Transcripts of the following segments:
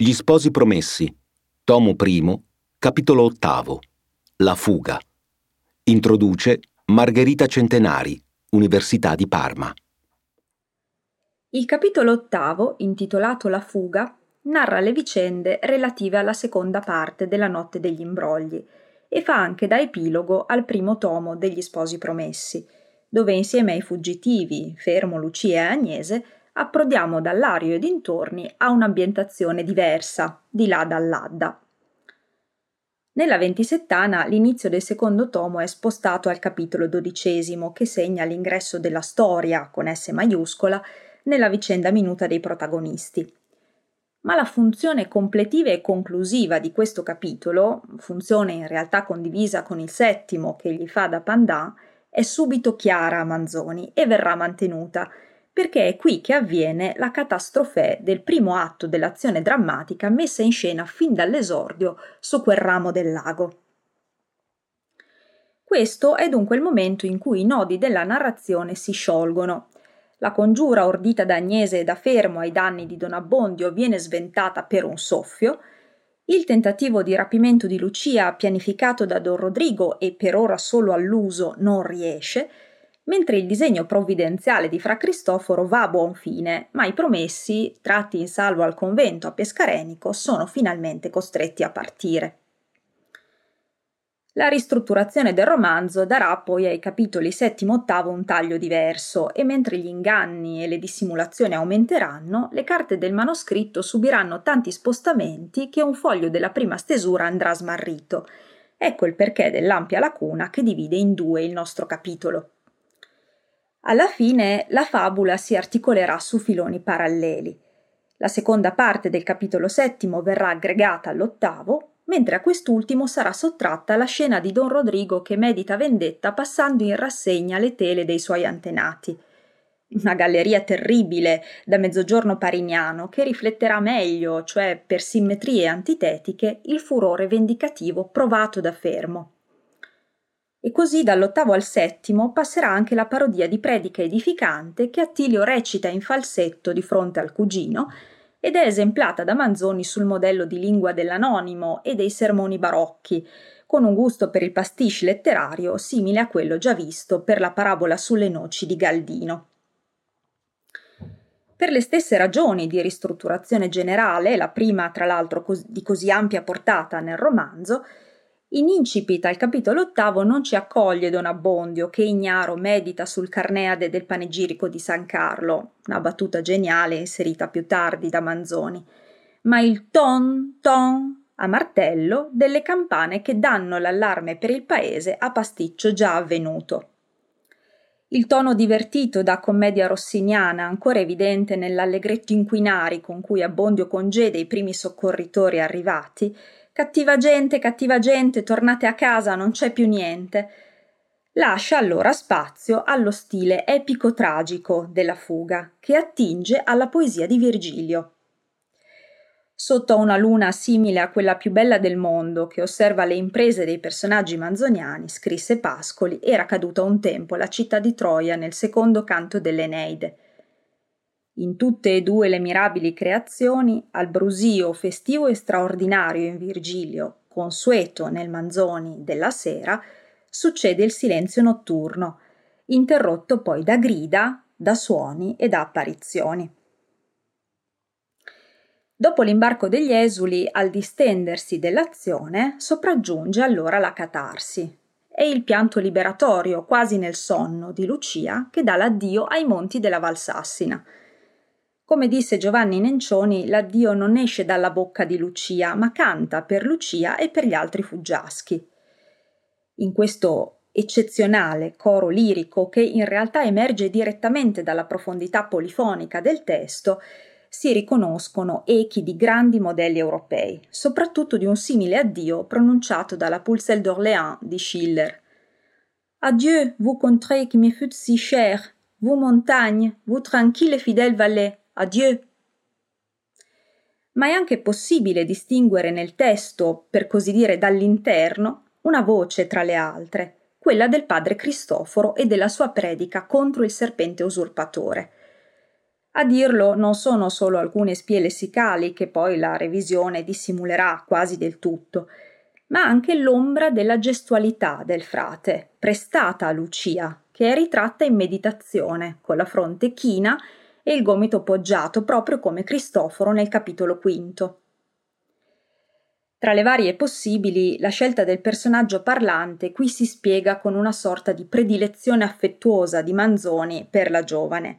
Gli sposi promessi, tomo primo, capitolo ottavo. La fuga. Introduce Margherita Centenari, Università di Parma. Il capitolo ottavo, intitolato La fuga, narra le vicende relative alla seconda parte della Notte degli Imbrogli e fa anche da epilogo al primo tomo degli sposi promessi, dove insieme ai fuggitivi, Fermo, Lucia e Agnese, approdiamo dall'ario e dintorni a un'ambientazione diversa, di là dall'Adda. Nella ventisettana l'inizio del secondo tomo è spostato al capitolo dodicesimo che segna l'ingresso della storia, con S maiuscola, nella vicenda minuta dei protagonisti. Ma la funzione completiva e conclusiva di questo capitolo, funzione in realtà condivisa con il settimo che gli fa da pandan, è subito chiara a Manzoni e verrà mantenuta, perché è qui che avviene la catastrofe del primo atto dell'azione drammatica messa in scena fin dall'esordio su quel ramo del lago. Questo è dunque il momento in cui i nodi della narrazione si sciolgono. La congiura ordita da Agnese e da Fermo ai danni di Don Abbondio viene sventata per un soffio, il tentativo di rapimento di Lucia pianificato da Don Rodrigo e per ora solo all'uso non riesce, mentre il disegno provvidenziale di Fra Cristoforo va a buon fine, ma i promessi, tratti in salvo al convento a Pescarenico, sono finalmente costretti a partire. La ristrutturazione del romanzo darà poi ai capitoli settimo e ottavo un taglio diverso e mentre gli inganni e le dissimulazioni aumenteranno, le carte del manoscritto subiranno tanti spostamenti che un foglio della prima stesura andrà smarrito. Ecco il perché dell'ampia lacuna che divide in due il nostro capitolo. Alla fine la fabula si articolerà su filoni paralleli. La seconda parte del capitolo settimo verrà aggregata all'ottavo, mentre a quest'ultimo sarà sottratta la scena di Don Rodrigo che medita vendetta passando in rassegna le tele dei suoi antenati. Una galleria terribile da mezzogiorno parignano che rifletterà meglio, cioè per simmetrie antitetiche, il furore vendicativo provato da Fermo. E così dall'ottavo al settimo passerà anche la parodia di predica edificante che Attilio recita in falsetto di fronte al cugino ed è esemplata da Manzoni sul modello di lingua dell'anonimo e dei sermoni barocchi, con un gusto per il pastiche letterario simile a quello già visto per la parabola sulle noci di Galdino. Per le stesse ragioni di ristrutturazione generale, la prima tra l'altro di così ampia portata nel romanzo, in incipit al capitolo ottavo non ci accoglie Don Abbondio che ignaro medita sul carneade del panegirico di San Carlo, una battuta geniale inserita più tardi da Manzoni, ma il ton ton a martello delle campane che danno l'allarme per il paese a pasticcio già avvenuto. Il tono divertito da commedia rossiniana, ancora evidente nell'allegretto inquinari con cui Abbondio congeda i primi soccorritori arrivati, Cattiva gente, cattiva gente, tornate a casa, non c'è più niente. Lascia allora spazio allo stile epico-tragico della fuga, che attinge alla poesia di Virgilio. Sotto una luna simile a quella più bella del mondo, che osserva le imprese dei personaggi manzoniani, scrisse Pascoli, era caduta un tempo la città di Troia nel secondo canto dell'Eneide in tutte e due le mirabili creazioni, al brusio festivo e straordinario in Virgilio, consueto nel Manzoni della sera, succede il silenzio notturno, interrotto poi da grida, da suoni e da apparizioni. Dopo l'imbarco degli esuli, al distendersi dell'azione, sopraggiunge allora la catarsi. È il pianto liberatorio, quasi nel sonno, di Lucia che dà l'addio ai monti della Valsassina. Come disse Giovanni Nencioni, l'addio non esce dalla bocca di Lucia, ma canta per Lucia e per gli altri fuggiaschi. In questo eccezionale coro lirico, che in realtà emerge direttamente dalla profondità polifonica del testo, si riconoscono echi di grandi modelli europei, soprattutto di un simile addio pronunciato dalla Pulselle d'Orléans di Schiller. Adieu, vous contrées qui me fûtes si chères, vous montagnes, vous tranquilles et fidèles vallées, Adieu. Ma è anche possibile distinguere nel testo, per così dire dall'interno, una voce tra le altre, quella del padre Cristoforo e della sua predica contro il serpente usurpatore. A dirlo non sono solo alcune spie lessicali che poi la revisione dissimulerà quasi del tutto, ma anche l'ombra della gestualità del frate, prestata a Lucia, che è ritratta in meditazione, con la fronte china e il gomito poggiato, proprio come Cristoforo nel capitolo quinto. Tra le varie possibili, la scelta del personaggio parlante qui si spiega con una sorta di predilezione affettuosa di Manzoni per la giovane,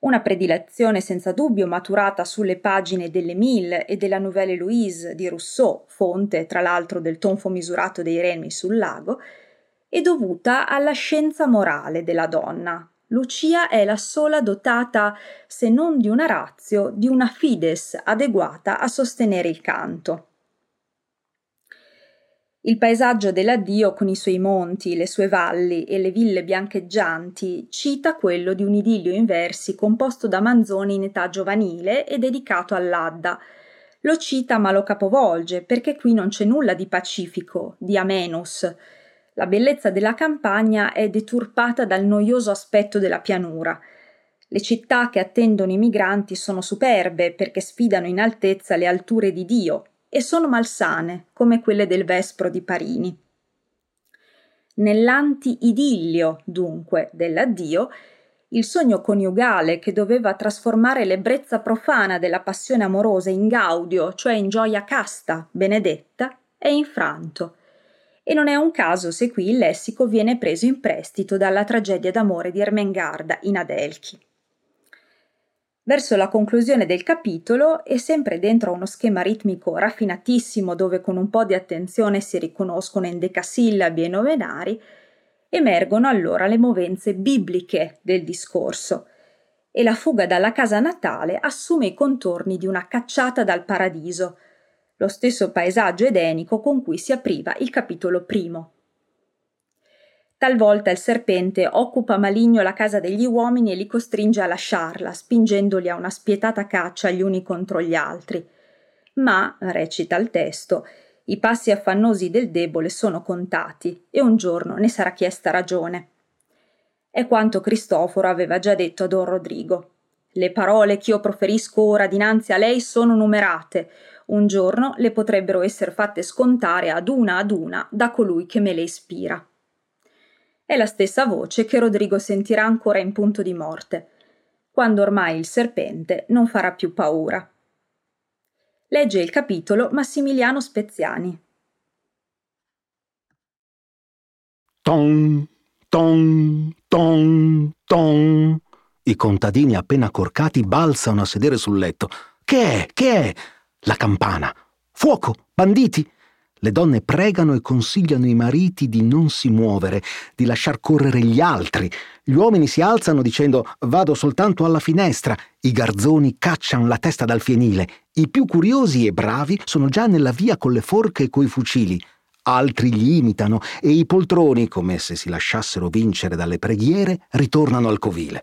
una predilezione senza dubbio maturata sulle pagine dell'Emile e della Nouvelle Louise di Rousseau, fonte tra l'altro del tonfo misurato dei remi sul lago, e dovuta alla scienza morale della donna. Lucia è la sola dotata, se non di una razio, di una fides adeguata a sostenere il canto. Il paesaggio dell'addio con i suoi monti, le sue valli e le ville biancheggianti cita quello di un idillio in versi composto da Manzoni in età giovanile e dedicato all'Adda. Lo cita ma lo capovolge perché qui non c'è nulla di pacifico, di amenus. La bellezza della campagna è deturpata dal noioso aspetto della pianura. Le città che attendono i migranti sono superbe perché sfidano in altezza le alture di Dio, e sono malsane, come quelle del Vespro di Parini. Nell'anti-idillio, dunque, dell'addio, il sogno coniugale che doveva trasformare l'ebbrezza profana della passione amorosa in gaudio, cioè in gioia casta, benedetta, è infranto. E non è un caso se qui il lessico viene preso in prestito dalla tragedia d'amore di Ermengarda in Adelchi. Verso la conclusione del capitolo e sempre dentro uno schema ritmico raffinatissimo dove con un po' di attenzione si riconoscono endecasillabi e novenari, emergono allora le movenze bibliche del discorso e la fuga dalla casa natale assume i contorni di una cacciata dal paradiso, lo stesso paesaggio edenico con cui si apriva il capitolo primo. Talvolta il serpente occupa maligno la casa degli uomini e li costringe a lasciarla, spingendoli a una spietata caccia gli uni contro gli altri. Ma, recita il testo, i passi affannosi del debole sono contati e un giorno ne sarà chiesta ragione. È quanto Cristoforo aveva già detto a Don Rodrigo. Le parole che io proferisco ora dinanzi a lei sono numerate. Un giorno le potrebbero essere fatte scontare ad una ad una da colui che me le ispira. È la stessa voce che Rodrigo sentirà ancora in punto di morte, quando ormai il serpente non farà più paura. Legge il capitolo Massimiliano Speziani. Ton, ton, ton, ton. I contadini appena corcati balzano a sedere sul letto. Che è? Che è? La campana. Fuoco! Banditi! Le donne pregano e consigliano i mariti di non si muovere, di lasciar correre gli altri. Gli uomini si alzano dicendo vado soltanto alla finestra. I garzoni cacciano la testa dal fienile. I più curiosi e bravi sono già nella via con le forche e coi fucili. Altri gli imitano e i poltroni, come se si lasciassero vincere dalle preghiere, ritornano al covile.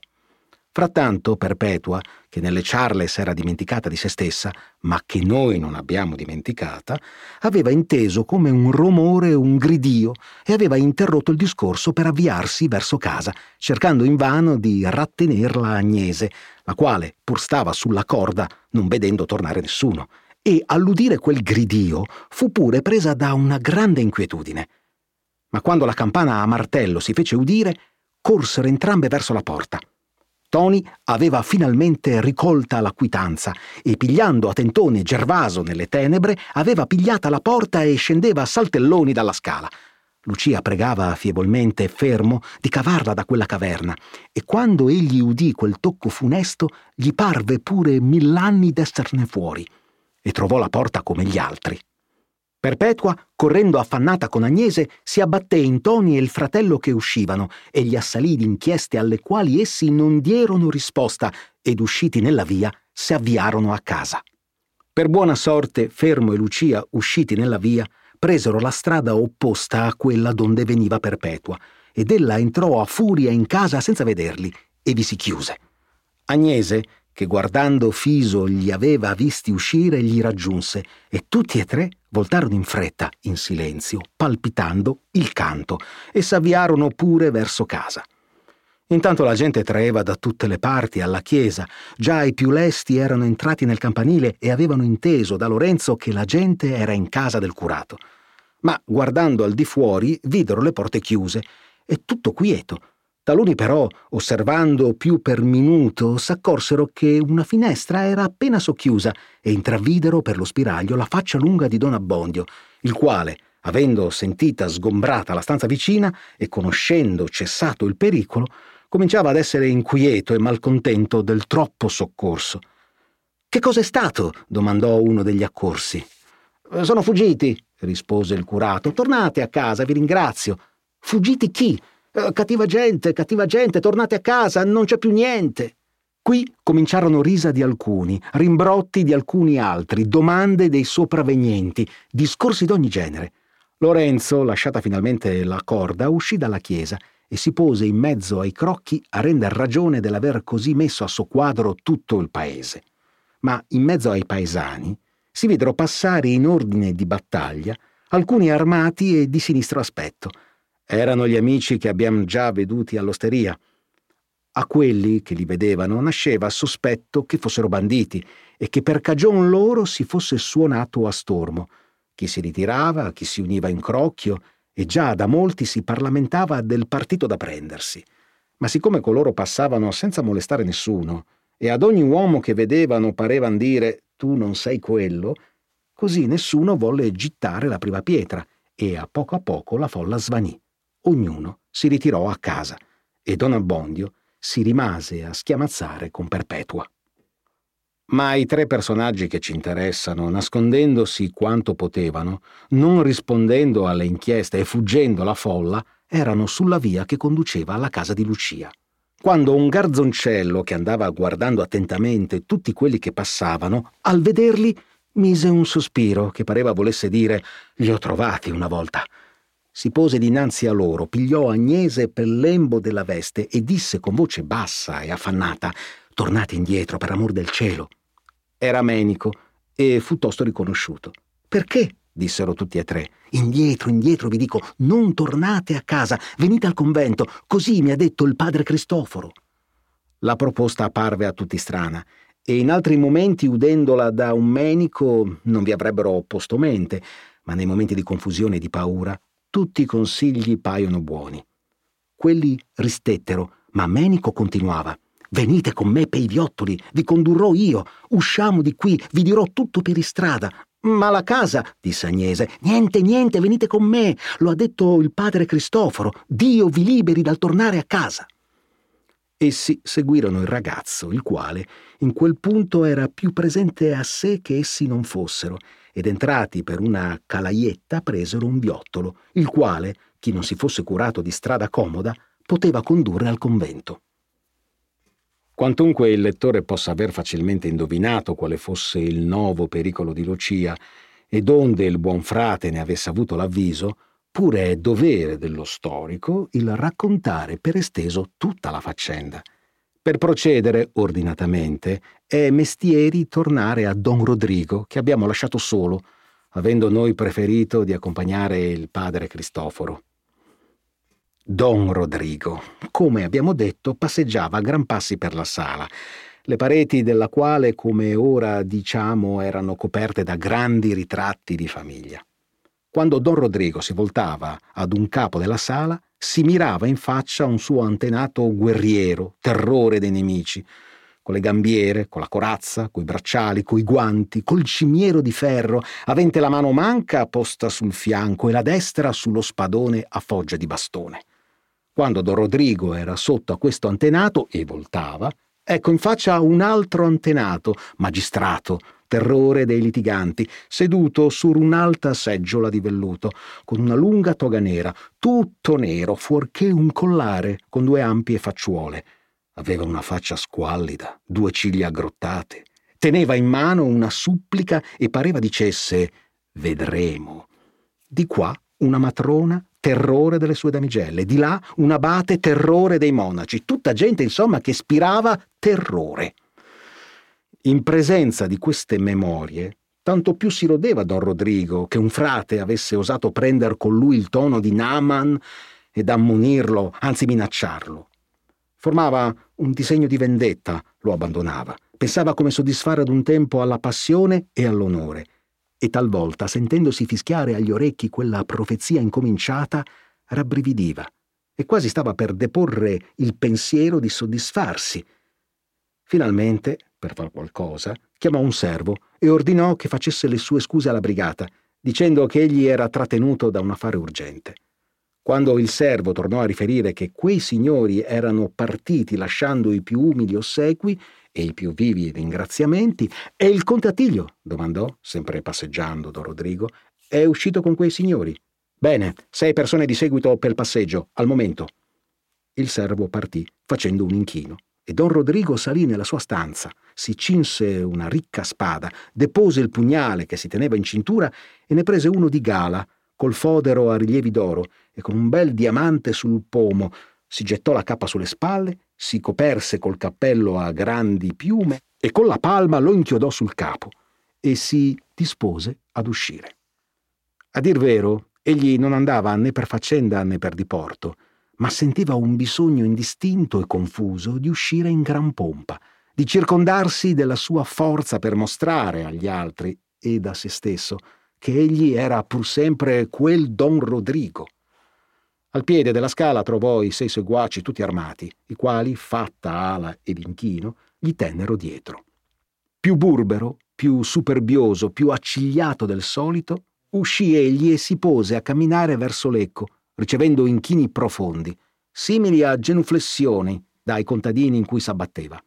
Frattanto Perpetua, che nelle ciarle s'era dimenticata di se stessa, ma che noi non abbiamo dimenticata, aveva inteso come un rumore un gridio e aveva interrotto il discorso per avviarsi verso casa, cercando invano di rattenerla Agnese, la quale pur stava sulla corda, non vedendo tornare nessuno, e all'udire quel gridio fu pure presa da una grande inquietudine. Ma quando la campana a martello si fece udire, corsero entrambe verso la porta. Tony aveva finalmente ricolta la quitanza e pigliando a tentone Gervaso nelle tenebre aveva pigliata la porta e scendeva a saltelloni dalla scala. Lucia pregava fievolmente fermo di cavarla da quella caverna e quando egli udì quel tocco funesto gli parve pure mill'anni d'esserne fuori e trovò la porta come gli altri. Perpetua, correndo affannata con Agnese, si abbatté in Toni e il fratello che uscivano e gli assalì d'inchieste alle quali essi non dierono risposta ed usciti nella via si avviarono a casa. Per buona sorte Fermo e Lucia, usciti nella via, presero la strada opposta a quella donde veniva Perpetua ed ella entrò a furia in casa senza vederli e vi si chiuse. Agnese, che guardando Fiso gli aveva visti uscire, gli raggiunse e tutti e tre voltarono in fretta, in silenzio, palpitando il canto e s'avviarono pure verso casa. Intanto la gente traeva da tutte le parti alla chiesa. Già i più lesti erano entrati nel campanile e avevano inteso da Lorenzo che la gente era in casa del curato. Ma guardando al di fuori videro le porte chiuse e tutto quieto. Taluni però, osservando più per minuto, s'accorsero che una finestra era appena socchiusa e intravidero per lo spiraglio la faccia lunga di Don Abbondio, il quale, avendo sentita sgombrata la stanza vicina e conoscendo cessato il pericolo, cominciava ad essere inquieto e malcontento del troppo soccorso. Che cos'è stato? domandò uno degli accorsi. Sono fuggiti, rispose il curato. Tornate a casa, vi ringrazio. Fuggiti chi? Eh, cattiva gente, cattiva gente, tornate a casa, non c'è più niente. Qui cominciarono risa di alcuni, rimbrotti di alcuni altri, domande dei sopravvenienti, discorsi d'ogni genere. Lorenzo, lasciata finalmente la corda, uscì dalla chiesa e si pose in mezzo ai crocchi a render ragione dell'aver così messo a soqquadro tutto il paese. Ma in mezzo ai paesani si videro passare in ordine di battaglia alcuni armati e di sinistro aspetto. Erano gli amici che abbiamo già veduti all'osteria. A quelli che li vedevano nasceva sospetto che fossero banditi e che per cagion loro si fosse suonato a stormo. Chi si ritirava, chi si univa in crocchio e già da molti si parlamentava del partito da prendersi. Ma siccome coloro passavano senza molestare nessuno, e ad ogni uomo che vedevano parevan dire tu non sei quello, così nessuno volle gittare la prima pietra, e a poco a poco la folla svanì. Ognuno si ritirò a casa, e Don Abbondio si rimase a schiamazzare con Perpetua. Ma i tre personaggi che ci interessano, nascondendosi quanto potevano, non rispondendo alle inchieste e fuggendo la folla, erano sulla via che conduceva alla casa di Lucia. Quando un garzoncello che andava guardando attentamente tutti quelli che passavano, al vederli mise un sospiro che pareva volesse dire li ho trovati una volta. Si pose dinanzi a loro, pigliò Agnese per lembo della veste e disse con voce bassa e affannata Tornate indietro, per amor del cielo. Era menico e fu tosto riconosciuto. Perché? dissero tutti e tre. Indietro, indietro, vi dico, non tornate a casa, venite al convento, così mi ha detto il padre Cristoforo. La proposta apparve a tutti strana, e in altri momenti, udendola da un menico, non vi avrebbero opposto mente, ma nei momenti di confusione e di paura, tutti i consigli paiono buoni. Quelli ristettero, ma Menico continuava. Venite con me pei viottoli, vi condurrò io, usciamo di qui, vi dirò tutto per istrada. Ma la casa, disse Agnese, niente, niente, venite con me, lo ha detto il padre Cristoforo, Dio vi liberi dal tornare a casa. Essi seguirono il ragazzo, il quale in quel punto era più presente a sé che essi non fossero, ed entrati per una calaietta presero un viottolo, il quale, chi non si fosse curato di strada comoda, poteva condurre al convento. Quantunque il lettore possa aver facilmente indovinato quale fosse il nuovo pericolo di Lucia e donde il buon frate ne avesse avuto l'avviso, pure è dovere dello storico il raccontare per esteso tutta la faccenda. Per procedere ordinatamente è mestieri tornare a Don Rodrigo, che abbiamo lasciato solo, avendo noi preferito di accompagnare il padre Cristoforo. Don Rodrigo, come abbiamo detto, passeggiava a gran passi per la sala, le pareti della quale, come ora diciamo, erano coperte da grandi ritratti di famiglia. Quando Don Rodrigo si voltava ad un capo della sala, si mirava in faccia un suo antenato guerriero, terrore dei nemici, con le gambiere, con la corazza, coi bracciali, coi guanti, col cimiero di ferro, avente la mano manca posta sul fianco e la destra sullo spadone a foggia di bastone. Quando Don Rodrigo era sotto a questo antenato e voltava, ecco in faccia un altro antenato, magistrato, terrore dei litiganti, seduto su un'alta seggiola di velluto, con una lunga toga nera, tutto nero, fuorché un collare con due ampie facciuole. Aveva una faccia squallida, due ciglia aggrottate. Teneva in mano una supplica e pareva dicesse Vedremo. Di qua una matrona terrore delle sue damigelle, di là un abate terrore dei monaci, tutta gente insomma che spirava terrore. In presenza di queste memorie, tanto più si rodeva Don Rodrigo che un frate avesse osato prendere con lui il tono di Naaman ed ammonirlo, anzi minacciarlo. Formava un disegno di vendetta, lo abbandonava. Pensava come soddisfare ad un tempo alla passione e all'onore. E talvolta, sentendosi fischiare agli orecchi quella profezia incominciata, rabbrividiva e quasi stava per deporre il pensiero di soddisfarsi. Finalmente, per far qualcosa, chiamò un servo e ordinò che facesse le sue scuse alla brigata, dicendo che egli era trattenuto da un affare urgente. Quando il servo tornò a riferire che quei signori erano partiti lasciando i più umili ossequi e i più vivi ringraziamenti, e il conte Attilio, domandò, sempre passeggiando Don Rodrigo, è uscito con quei signori. Bene, sei persone di seguito per passeggio, al momento. Il servo partì, facendo un inchino, e Don Rodrigo salì nella sua stanza, si cinse una ricca spada, depose il pugnale che si teneva in cintura e ne prese uno di gala, col fodero a rilievi d'oro e con un bel diamante sul pomo, si gettò la cappa sulle spalle, si coperse col cappello a grandi piume e con la palma lo inchiodò sul capo e si dispose ad uscire. A dir vero, egli non andava né per faccenda né per diporto, ma sentiva un bisogno indistinto e confuso di uscire in gran pompa, di circondarsi della sua forza per mostrare agli altri e a se stesso che egli era pur sempre quel Don Rodrigo. Al piede della scala trovò i sei seguaci tutti armati, i quali, fatta ala ed inchino, gli tennero dietro. Più burbero, più superbioso, più accigliato del solito, uscì egli e si pose a camminare verso Lecco, ricevendo inchini profondi, simili a genuflessioni dai contadini in cui s'abbatteva.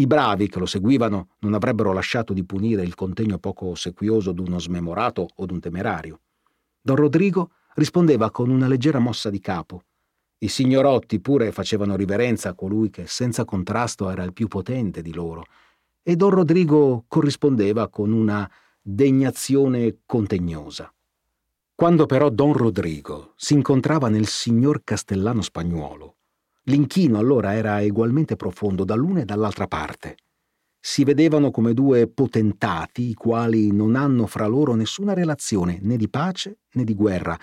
I bravi che lo seguivano non avrebbero lasciato di punire il contegno poco ossequioso d'uno smemorato o d'un temerario. Don Rodrigo rispondeva con una leggera mossa di capo. I signorotti pure facevano riverenza a colui che senza contrasto era il più potente di loro, e Don Rodrigo corrispondeva con una degnazione contegnosa. Quando però Don Rodrigo si incontrava nel signor Castellano Spagnuolo, L'inchino allora era egualmente profondo dall'una e dall'altra parte. Si vedevano come due potentati i quali non hanno fra loro nessuna relazione né di pace né di guerra,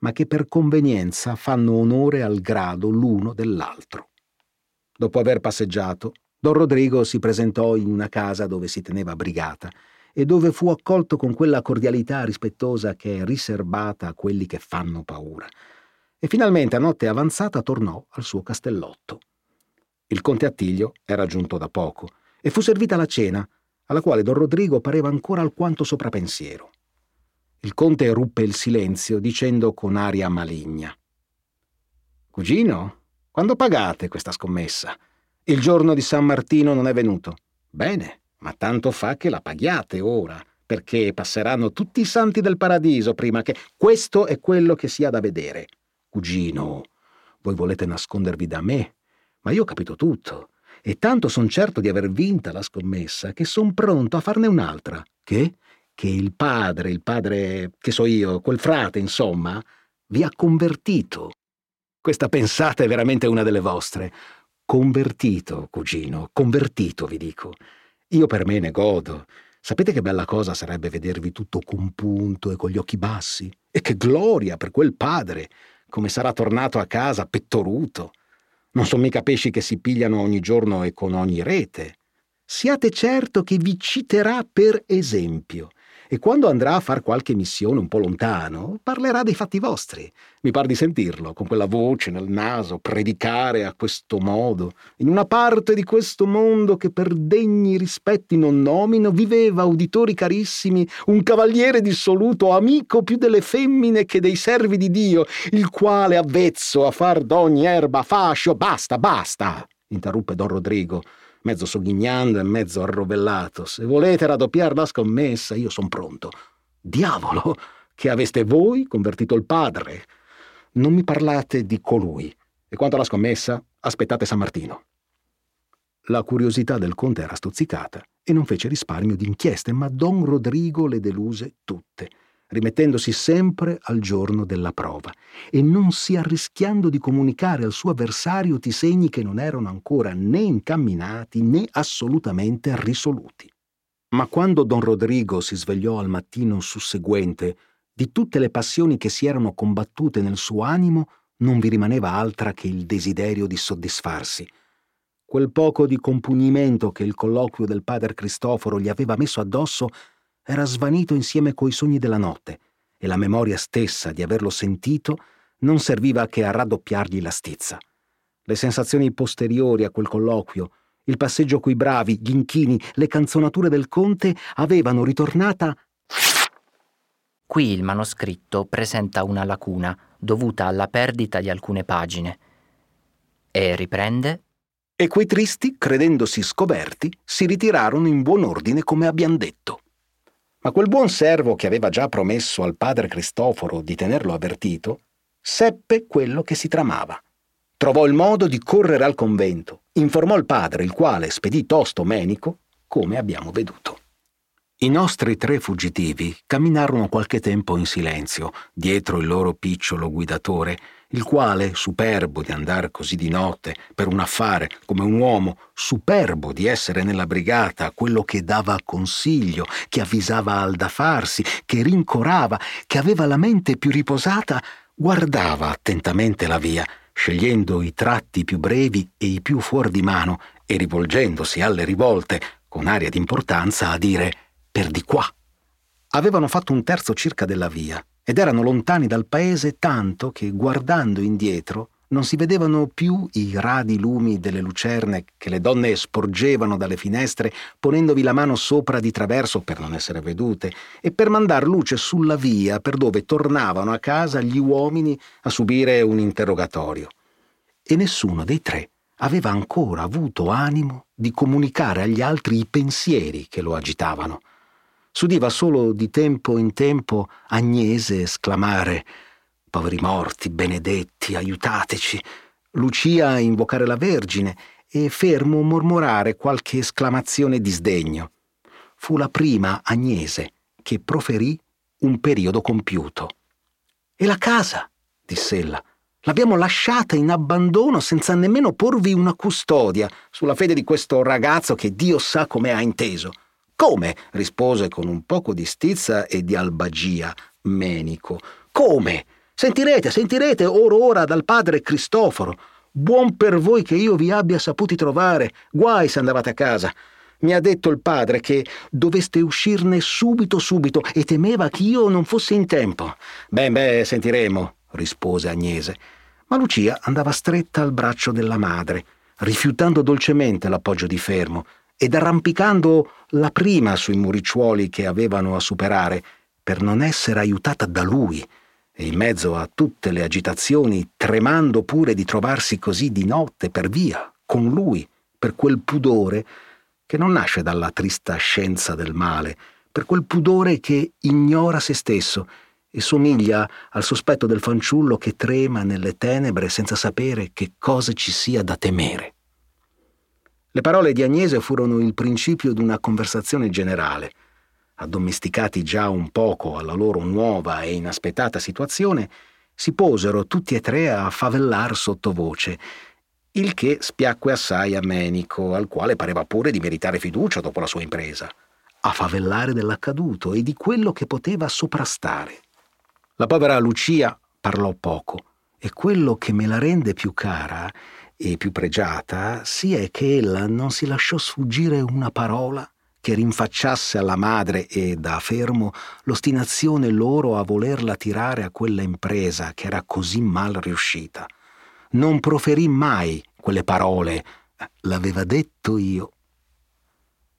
ma che per convenienza fanno onore al grado l'uno dell'altro. Dopo aver passeggiato, Don Rodrigo si presentò in una casa dove si teneva brigata e dove fu accolto con quella cordialità rispettosa che è riservata a quelli che fanno paura e finalmente a notte avanzata tornò al suo castellotto. Il conte Attilio era giunto da poco e fu servita la cena, alla quale don Rodrigo pareva ancora alquanto soprapensiero. Il conte ruppe il silenzio dicendo con aria maligna: Cugino, quando pagate questa scommessa? Il giorno di San Martino non è venuto. Bene, ma tanto fa che la paghiate ora, perché passeranno tutti i santi del paradiso prima che questo è quello che si ha da vedere. Cugino, voi volete nascondervi da me, ma io ho capito tutto. E tanto son certo di aver vinta la scommessa che son pronto a farne un'altra. Che? Che il padre, il padre, che so io, quel frate, insomma, vi ha convertito. Questa pensata è veramente una delle vostre. Convertito, cugino, convertito, vi dico. Io per me ne godo. Sapete che bella cosa sarebbe vedervi tutto compunto e con gli occhi bassi? E che gloria per quel padre! Come sarà tornato a casa pettoruto. Non sono mica pesci che si pigliano ogni giorno e con ogni rete. Siate certo che vi citerà per esempio e quando andrà a far qualche missione un po' lontano, parlerà dei fatti vostri. Mi par di sentirlo, con quella voce nel naso, predicare a questo modo, in una parte di questo mondo che per degni rispetti non nomino, viveva, uditori carissimi, un cavaliere dissoluto, amico più delle femmine che dei servi di Dio, il quale avvezzo a far d'ogni erba fascio, basta, basta, interruppe don Rodrigo mezzo sogghignando e mezzo arrovellato. Se volete raddoppiare la scommessa, io son pronto. Diavolo, che aveste voi convertito il padre. Non mi parlate di colui. E quanto alla scommessa, aspettate San Martino. La curiosità del conte era stuzzicata e non fece risparmio di inchieste, ma don Rodrigo le deluse tutte rimettendosi sempre al giorno della prova e non si arrischiando di comunicare al suo avversario segni che non erano ancora né incamminati né assolutamente risoluti. Ma quando don Rodrigo si svegliò al mattino susseguente, di tutte le passioni che si erano combattute nel suo animo, non vi rimaneva altra che il desiderio di soddisfarsi. Quel poco di compugnimento che il colloquio del padre Cristoforo gli aveva messo addosso era svanito insieme coi sogni della notte, e la memoria stessa di averlo sentito non serviva che a raddoppiargli la stizza. Le sensazioni posteriori a quel colloquio, il passeggio coi bravi, gli inchini, le canzonature del conte avevano ritornata. Qui il manoscritto presenta una lacuna dovuta alla perdita di alcune pagine. E riprende. E quei tristi, credendosi scoperti, si ritirarono in buon ordine come abbiamo detto. Ma quel buon servo che aveva già promesso al padre Cristoforo di tenerlo avvertito, seppe quello che si tramava. Trovò il modo di correre al convento, informò il padre, il quale spedì tosto Menico, come abbiamo veduto. I nostri tre fuggitivi camminarono qualche tempo in silenzio, dietro il loro picciolo guidatore, il quale, superbo di andare così di notte per un affare come un uomo, superbo di essere nella brigata, quello che dava consiglio, che avvisava al da farsi, che rincorava, che aveva la mente più riposata, guardava attentamente la via, scegliendo i tratti più brevi e i più fuori di mano e rivolgendosi alle rivolte, con aria d'importanza, a dire per di qua. Avevano fatto un terzo circa della via ed erano lontani dal paese tanto che, guardando indietro, non si vedevano più i radi lumi delle lucerne che le donne sporgevano dalle finestre ponendovi la mano sopra di traverso per non essere vedute e per mandar luce sulla via per dove tornavano a casa gli uomini a subire un interrogatorio. E nessuno dei tre aveva ancora avuto animo di comunicare agli altri i pensieri che lo agitavano. S'udiva solo di tempo in tempo Agnese esclamare Poveri morti, benedetti, aiutateci. Lucia invocare la Vergine e Fermo mormorare qualche esclamazione di sdegno. Fu la prima Agnese che proferì un periodo compiuto. E la casa? diss'ella. L'abbiamo lasciata in abbandono senza nemmeno porvi una custodia, sulla fede di questo ragazzo che Dio sa come ha inteso. Come? rispose con un poco di stizza e di albagia Menico. Come? Sentirete, sentirete ora ora dal padre Cristoforo. Buon per voi che io vi abbia saputi trovare. Guai se andavate a casa. Mi ha detto il padre che doveste uscirne subito subito e temeva che io non fossi in tempo. Ben, beh, sentiremo, rispose Agnese. Ma Lucia andava stretta al braccio della madre, rifiutando dolcemente l'appoggio di Fermo ed arrampicando la prima sui muricciuoli che avevano a superare per non essere aiutata da lui e in mezzo a tutte le agitazioni, tremando pure di trovarsi così di notte per via, con lui, per quel pudore che non nasce dalla trista scienza del male, per quel pudore che ignora se stesso e somiglia al sospetto del fanciullo che trema nelle tenebre senza sapere che cosa ci sia da temere. Le parole di Agnese furono il principio di una conversazione generale, addomesticati già un poco alla loro nuova e inaspettata situazione, si posero tutti e tre a favellar sottovoce, il che spiacque assai a Menico, al quale pareva pure di meritare fiducia dopo la sua impresa, a favellare dell'accaduto e di quello che poteva soprastare. La povera Lucia parlò poco, e quello che me la rende più cara e più pregiata sia che ella non si lasciò sfuggire una parola che rinfacciasse alla madre e da fermo l'ostinazione loro a volerla tirare a quella impresa che era così mal riuscita. Non proferì mai quelle parole, l'aveva detto io.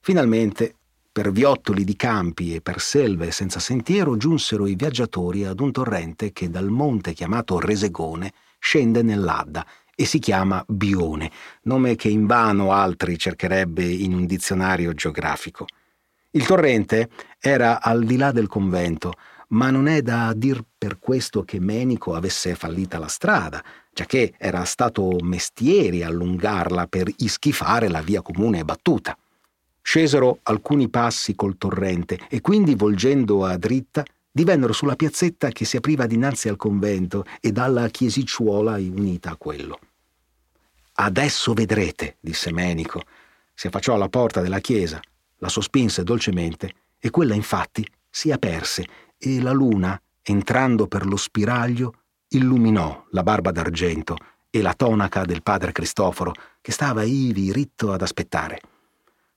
Finalmente, per viottoli di campi e per selve senza sentiero, giunsero i viaggiatori ad un torrente che dal monte chiamato Resegone scende nell'Adda e si chiama Bione, nome che invano altri cercherebbe in un dizionario geografico. Il torrente era al di là del convento, ma non è da dir per questo che Menico avesse fallita la strada, giacché era stato mestieri allungarla per ischifare la via comune battuta. Scesero alcuni passi col torrente e quindi volgendo a dritta divennero sulla piazzetta che si apriva dinanzi al convento e dalla chiesicciuola unita a quello. Adesso vedrete, disse Menico. Si affacciò alla porta della chiesa, la sospinse dolcemente e quella infatti si aperse e la luna, entrando per lo spiraglio, illuminò la barba d'argento e la tonaca del padre Cristoforo, che stava ivi ritto ad aspettare.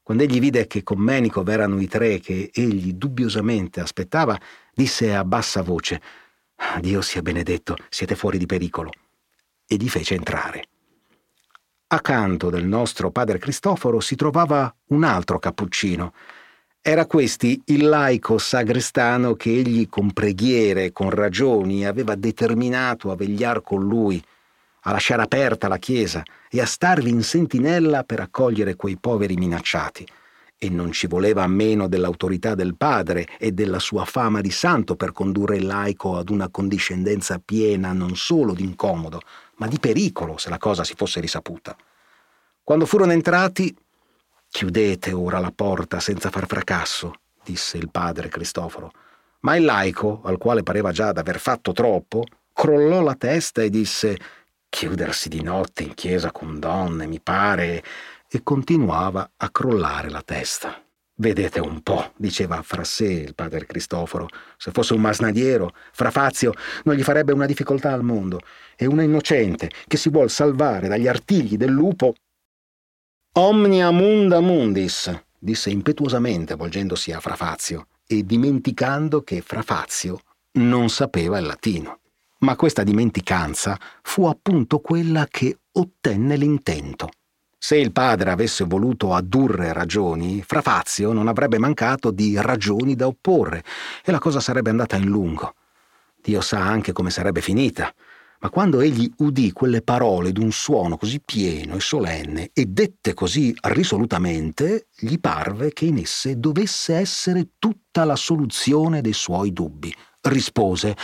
Quando egli vide che con Menico v'erano i tre che egli dubbiosamente aspettava, disse a bassa voce Dio sia benedetto, siete fuori di pericolo. E li fece entrare. Accanto del nostro padre Cristoforo si trovava un altro cappuccino. Era questi il laico sagrestano che egli con preghiere con ragioni aveva determinato a vegliar con lui, a lasciare aperta la chiesa e a starvi in sentinella per accogliere quei poveri minacciati e non ci voleva meno dell'autorità del padre e della sua fama di santo per condurre il laico ad una condiscendenza piena non solo d'incomodo, ma di pericolo se la cosa si fosse risaputa. Quando furono entrati, chiudete ora la porta senza far fracasso, disse il padre Cristoforo. Ma il laico, al quale pareva già d'aver fatto troppo, crollò la testa e disse Chiudersi di notte in chiesa con donne, mi pare e continuava a crollare la testa. Vedete un po', diceva fra sé il padre Cristoforo, se fosse un masnadiero, fra Fazio non gli farebbe una difficoltà al mondo. È una innocente che si vuol salvare dagli artigli del lupo. Omnia munda mundis, disse impetuosamente volgendosi a Fra Fazio e dimenticando che Fra Fazio non sapeva il latino. Ma questa dimenticanza fu appunto quella che ottenne l'intento. Se il padre avesse voluto addurre ragioni, Fra Fazio non avrebbe mancato di ragioni da opporre e la cosa sarebbe andata in lungo. Dio sa anche come sarebbe finita, ma quando egli udì quelle parole d'un suono così pieno e solenne e dette così risolutamente, gli parve che in esse dovesse essere tutta la soluzione dei suoi dubbi. Rispose: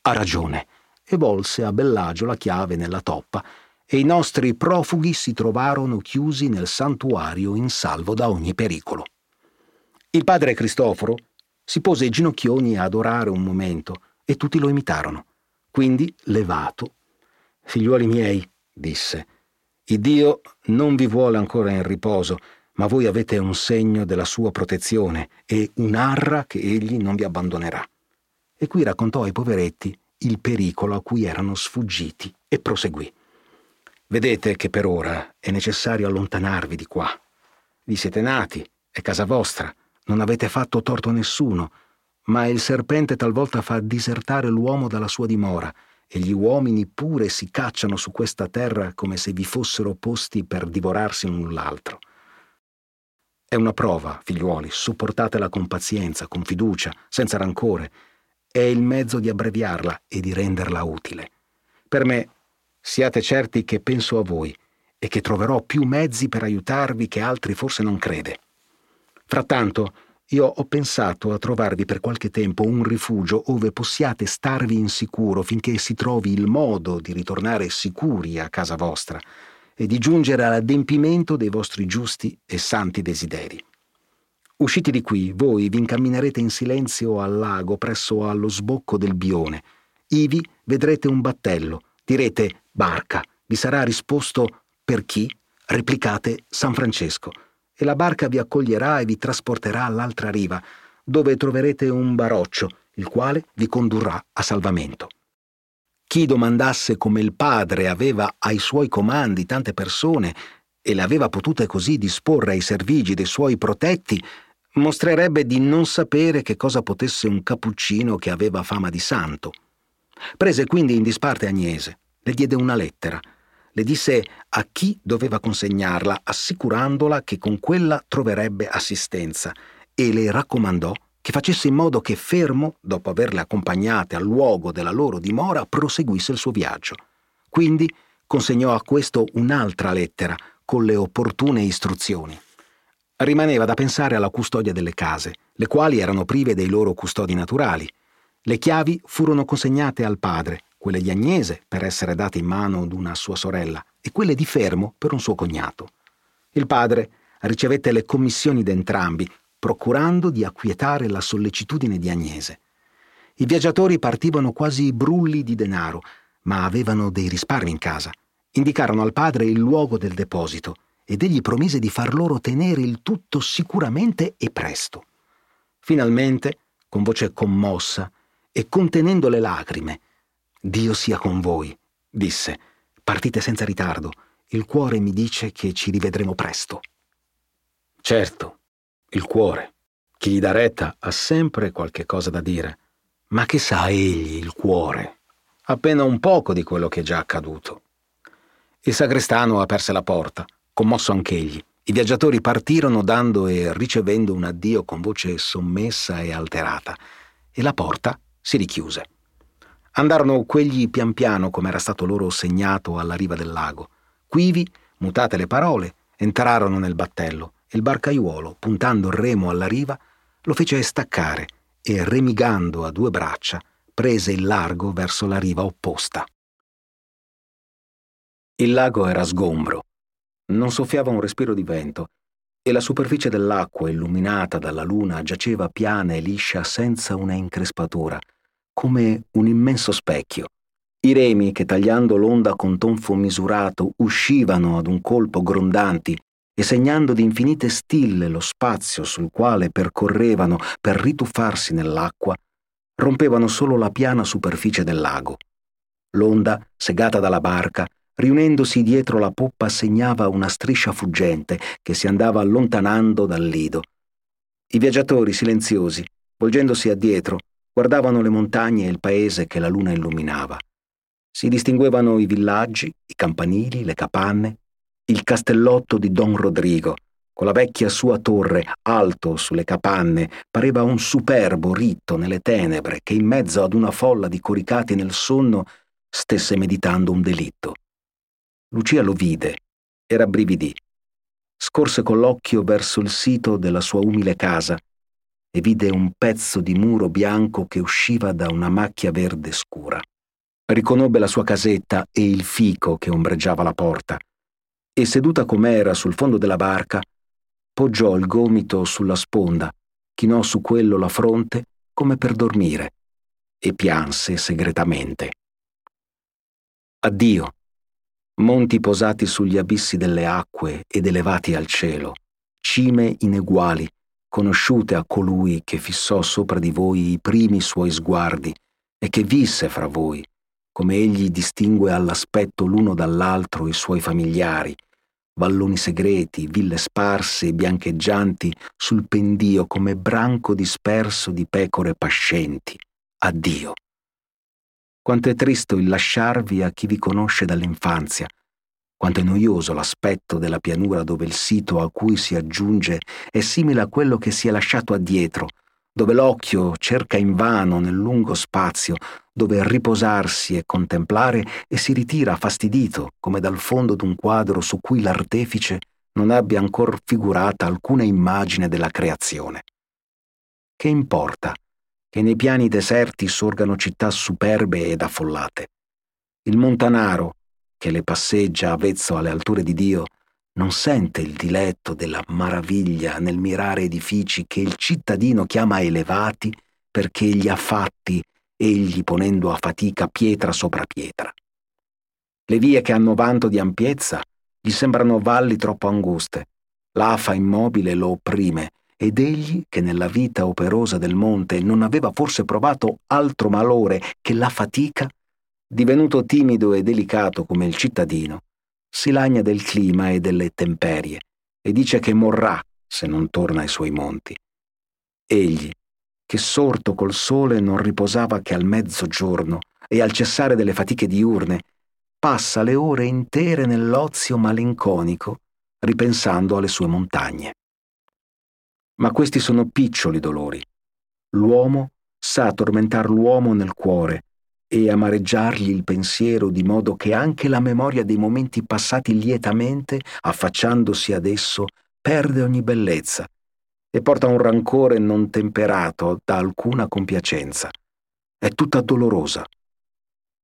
Ha ragione, e volse a Bellagio la chiave nella toppa e i nostri profughi si trovarono chiusi nel santuario in salvo da ogni pericolo. Il padre Cristoforo si pose i ginocchioni a adorare un momento e tutti lo imitarono. Quindi, levato, Figliuoli miei, disse, il Dio non vi vuole ancora in riposo, ma voi avete un segno della sua protezione e un'arra che egli non vi abbandonerà. E qui raccontò ai poveretti il pericolo a cui erano sfuggiti e proseguì. Vedete che per ora è necessario allontanarvi di qua. Vi siete nati, è casa vostra, non avete fatto torto a nessuno, ma il serpente talvolta fa disertare l'uomo dalla sua dimora, e gli uomini pure si cacciano su questa terra come se vi fossero posti per divorarsi l'un l'altro. È una prova, figliuoli, sopportatela con pazienza, con fiducia, senza rancore. È il mezzo di abbreviarla e di renderla utile. Per me Siate certi che penso a voi e che troverò più mezzi per aiutarvi che altri forse non crede. Frattanto, io ho pensato a trovarvi per qualche tempo un rifugio ove possiate starvi in sicuro finché si trovi il modo di ritornare sicuri a casa vostra e di giungere all'adempimento dei vostri giusti e santi desideri. Usciti di qui, voi vi incamminerete in silenzio al lago presso allo sbocco del Bione. Ivi vedrete un battello. Direte barca. Vi sarà risposto per chi? Replicate San Francesco e la barca vi accoglierà e vi trasporterà all'altra riva, dove troverete un baroccio, il quale vi condurrà a salvamento. Chi domandasse come il padre aveva ai suoi comandi tante persone e le aveva potute così disporre ai servigi dei suoi protetti, mostrerebbe di non sapere che cosa potesse un cappuccino che aveva fama di santo. Prese quindi in disparte Agnese, le diede una lettera, le disse a chi doveva consegnarla, assicurandola che con quella troverebbe assistenza, e le raccomandò che facesse in modo che Fermo, dopo averle accompagnate al luogo della loro dimora, proseguisse il suo viaggio. Quindi consegnò a questo un'altra lettera con le opportune istruzioni. Rimaneva da pensare alla custodia delle case, le quali erano prive dei loro custodi naturali. Le chiavi furono consegnate al padre, quelle di Agnese per essere date in mano ad una sua sorella e quelle di Fermo per un suo cognato. Il padre ricevette le commissioni d'entrambi, procurando di acquietare la sollecitudine di Agnese. I viaggiatori partivano quasi brulli di denaro, ma avevano dei risparmi in casa. Indicarono al padre il luogo del deposito ed egli promise di far loro tenere il tutto sicuramente e presto. Finalmente, con voce commossa e contenendo le lacrime, Dio sia con voi, disse. Partite senza ritardo. Il cuore mi dice che ci rivedremo presto. Certo, il cuore. Chi gli dà retta ha sempre qualche cosa da dire. Ma che sa egli, il cuore? Appena un poco di quello che è già accaduto. Il sagrestano aperse la porta, commosso anch'egli. I viaggiatori partirono dando e ricevendo un addio con voce sommessa e alterata, e la porta si richiuse. Andarono quegli pian piano come era stato loro segnato alla riva del lago. Quivi, mutate le parole, entrarono nel battello e il barcaiuolo, puntando il remo alla riva, lo fece staccare e, remigando a due braccia, prese il largo verso la riva opposta. Il lago era sgombro, non soffiava un respiro di vento e la superficie dell'acqua illuminata dalla luna giaceva piana e liscia senza una increspatura, come un immenso specchio. I remi che tagliando l'onda con tonfo misurato uscivano ad un colpo grondanti e segnando di infinite stille lo spazio sul quale percorrevano per rituffarsi nell'acqua, rompevano solo la piana superficie del lago. L'onda, segata dalla barca, riunendosi dietro la poppa segnava una striscia fuggente che si andava allontanando dal lido. I viaggiatori silenziosi, volgendosi addietro, guardavano le montagne e il paese che la luna illuminava. Si distinguevano i villaggi, i campanili, le capanne, il castellotto di Don Rodrigo, con la vecchia sua torre alto sulle capanne, pareva un superbo ritto nelle tenebre che in mezzo ad una folla di coricati nel sonno stesse meditando un delitto. Lucia lo vide e rabbrividì. Scorse con l'occhio verso il sito della sua umile casa e vide un pezzo di muro bianco che usciva da una macchia verde scura. Riconobbe la sua casetta e il fico che ombreggiava la porta, e seduta com'era sul fondo della barca, poggiò il gomito sulla sponda, chinò su quello la fronte come per dormire, e pianse segretamente. Addio, monti posati sugli abissi delle acque ed elevati al cielo, cime ineguali, conosciute a colui che fissò sopra di voi i primi suoi sguardi e che visse fra voi, come egli distingue all'aspetto l'uno dall'altro i suoi familiari, valloni segreti, ville sparse e biancheggianti sul pendio come branco disperso di pecore pascenti. Addio. Quanto è tristo il lasciarvi a chi vi conosce dall'infanzia, quanto è noioso l'aspetto della pianura dove il sito a cui si aggiunge è simile a quello che si è lasciato addietro, dove l'occhio cerca invano nel lungo spazio, dove riposarsi e contemplare e si ritira fastidito come dal fondo d'un quadro su cui l'artefice non abbia ancor figurata alcuna immagine della creazione. Che importa che nei piani deserti sorgano città superbe ed affollate? Il montanaro, che le passeggia avvezzo alle alture di Dio, non sente il diletto della maraviglia nel mirare edifici che il cittadino chiama elevati perché li ha fatti egli ponendo a fatica pietra sopra pietra. Le vie che hanno vanto di ampiezza gli sembrano valli troppo anguste, l'afa immobile lo opprime ed egli, che nella vita operosa del monte non aveva forse provato altro malore che la fatica, divenuto timido e delicato come il cittadino, si lagna del clima e delle temperie e dice che morrà se non torna ai suoi monti. Egli, che sorto col sole non riposava che al mezzogiorno e al cessare delle fatiche diurne, passa le ore intere nell'ozio malinconico, ripensando alle sue montagne. Ma questi sono piccioli dolori. L'uomo sa tormentar l'uomo nel cuore e amareggiargli il pensiero di modo che anche la memoria dei momenti passati lietamente, affacciandosi ad esso, perde ogni bellezza e porta un rancore non temperato da alcuna compiacenza. È tutta dolorosa.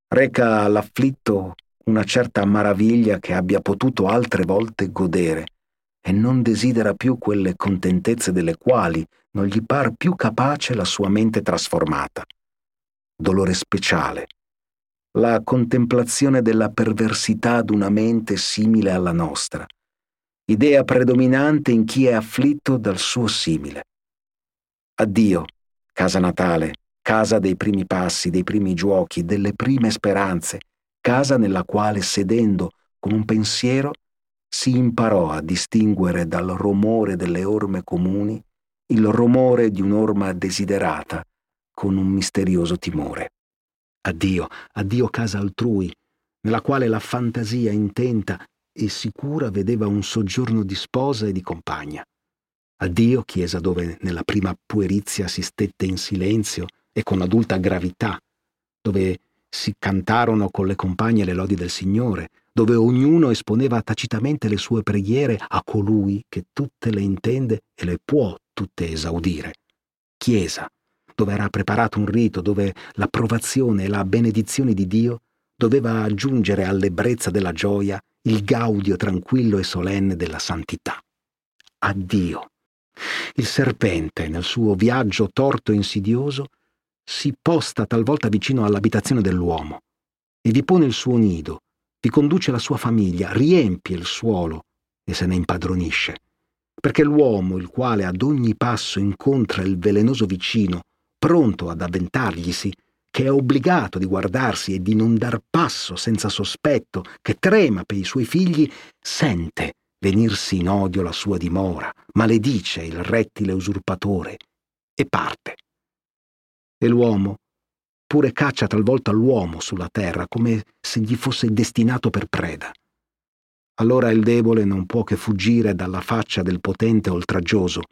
Reca all'afflitto una certa maraviglia che abbia potuto altre volte godere e non desidera più quelle contentezze delle quali non gli par più capace la sua mente trasformata. Dolore speciale, la contemplazione della perversità d'una mente simile alla nostra, idea predominante in chi è afflitto dal suo simile. Addio, casa natale, casa dei primi passi, dei primi giochi, delle prime speranze, casa nella quale sedendo con un pensiero si imparò a distinguere dal rumore delle orme comuni il rumore di un'orma desiderata con un misterioso timore. Addio, addio casa altrui, nella quale la fantasia intenta e sicura vedeva un soggiorno di sposa e di compagna. Addio chiesa dove nella prima puerizia si stette in silenzio e con adulta gravità, dove si cantarono con le compagne le lodi del Signore, dove ognuno esponeva tacitamente le sue preghiere a colui che tutte le intende e le può tutte esaudire. Chiesa, dove era preparato un rito, dove l'approvazione e la benedizione di Dio doveva aggiungere all'ebbrezza della gioia il gaudio tranquillo e solenne della santità. Addio. Il serpente, nel suo viaggio torto e insidioso, si posta talvolta vicino all'abitazione dell'uomo e vi pone il suo nido, vi conduce la sua famiglia, riempie il suolo e se ne impadronisce. Perché l'uomo, il quale ad ogni passo incontra il velenoso vicino, pronto ad avventarglisi, che è obbligato di guardarsi e di non dar passo senza sospetto, che trema per i suoi figli, sente venirsi in odio la sua dimora, maledice il rettile usurpatore e parte. E l'uomo pure caccia talvolta l'uomo sulla terra come se gli fosse destinato per preda. Allora il debole non può che fuggire dalla faccia del potente oltraggioso,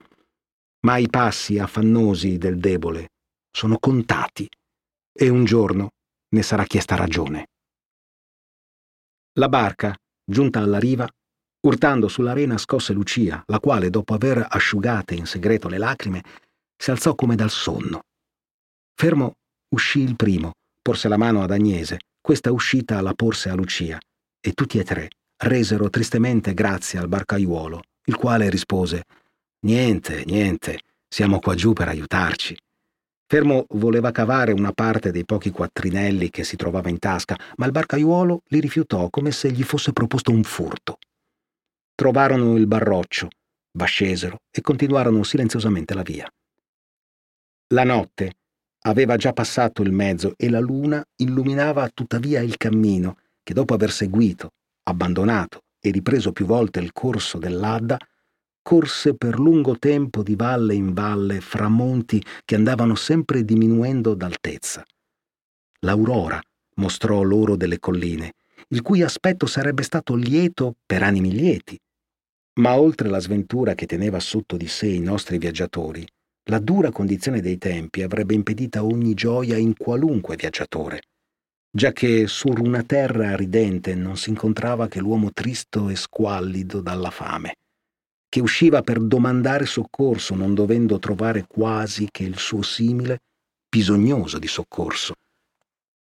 ma i passi affannosi del debole sono contati e un giorno ne sarà chiesta ragione. La barca, giunta alla riva, urtando sull'arena scosse Lucia, la quale, dopo aver asciugate in segreto le lacrime, si alzò come dal sonno. Fermo uscì il primo, porse la mano ad Agnese, questa uscita la porse a Lucia, e tutti e tre resero tristemente grazie al barcaiuolo, il quale rispose Niente, niente, siamo qua giù per aiutarci. Fermo voleva cavare una parte dei pochi quattrinelli che si trovava in tasca, ma il barcaiuolo li rifiutò come se gli fosse proposto un furto. Trovarono il barroccio, vascesero e continuarono silenziosamente la via. La notte aveva già passato il mezzo e la luna illuminava tuttavia il cammino che dopo aver seguito, abbandonato e ripreso più volte il corso dell'Adda, corse per lungo tempo di valle in valle fra monti che andavano sempre diminuendo d'altezza. L'aurora mostrò loro delle colline, il cui aspetto sarebbe stato lieto per animi lieti. Ma oltre la sventura che teneva sotto di sé i nostri viaggiatori, la dura condizione dei tempi avrebbe impedita ogni gioia in qualunque viaggiatore, già che sur una terra ridente non si incontrava che l'uomo tristo e squallido dalla fame che usciva per domandare soccorso, non dovendo trovare quasi che il suo simile bisognoso di soccorso.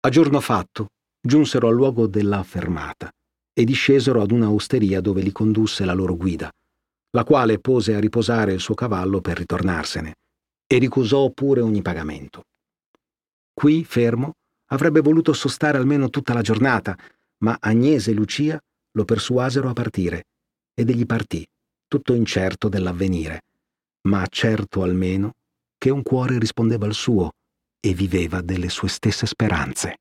A giorno fatto giunsero al luogo della fermata e discesero ad una osteria dove li condusse la loro guida, la quale pose a riposare il suo cavallo per ritornarsene e ricusò pure ogni pagamento. Qui, fermo, avrebbe voluto sostare almeno tutta la giornata, ma Agnese e Lucia lo persuasero a partire ed egli partì tutto incerto dell'avvenire, ma certo almeno che un cuore rispondeva al suo e viveva delle sue stesse speranze.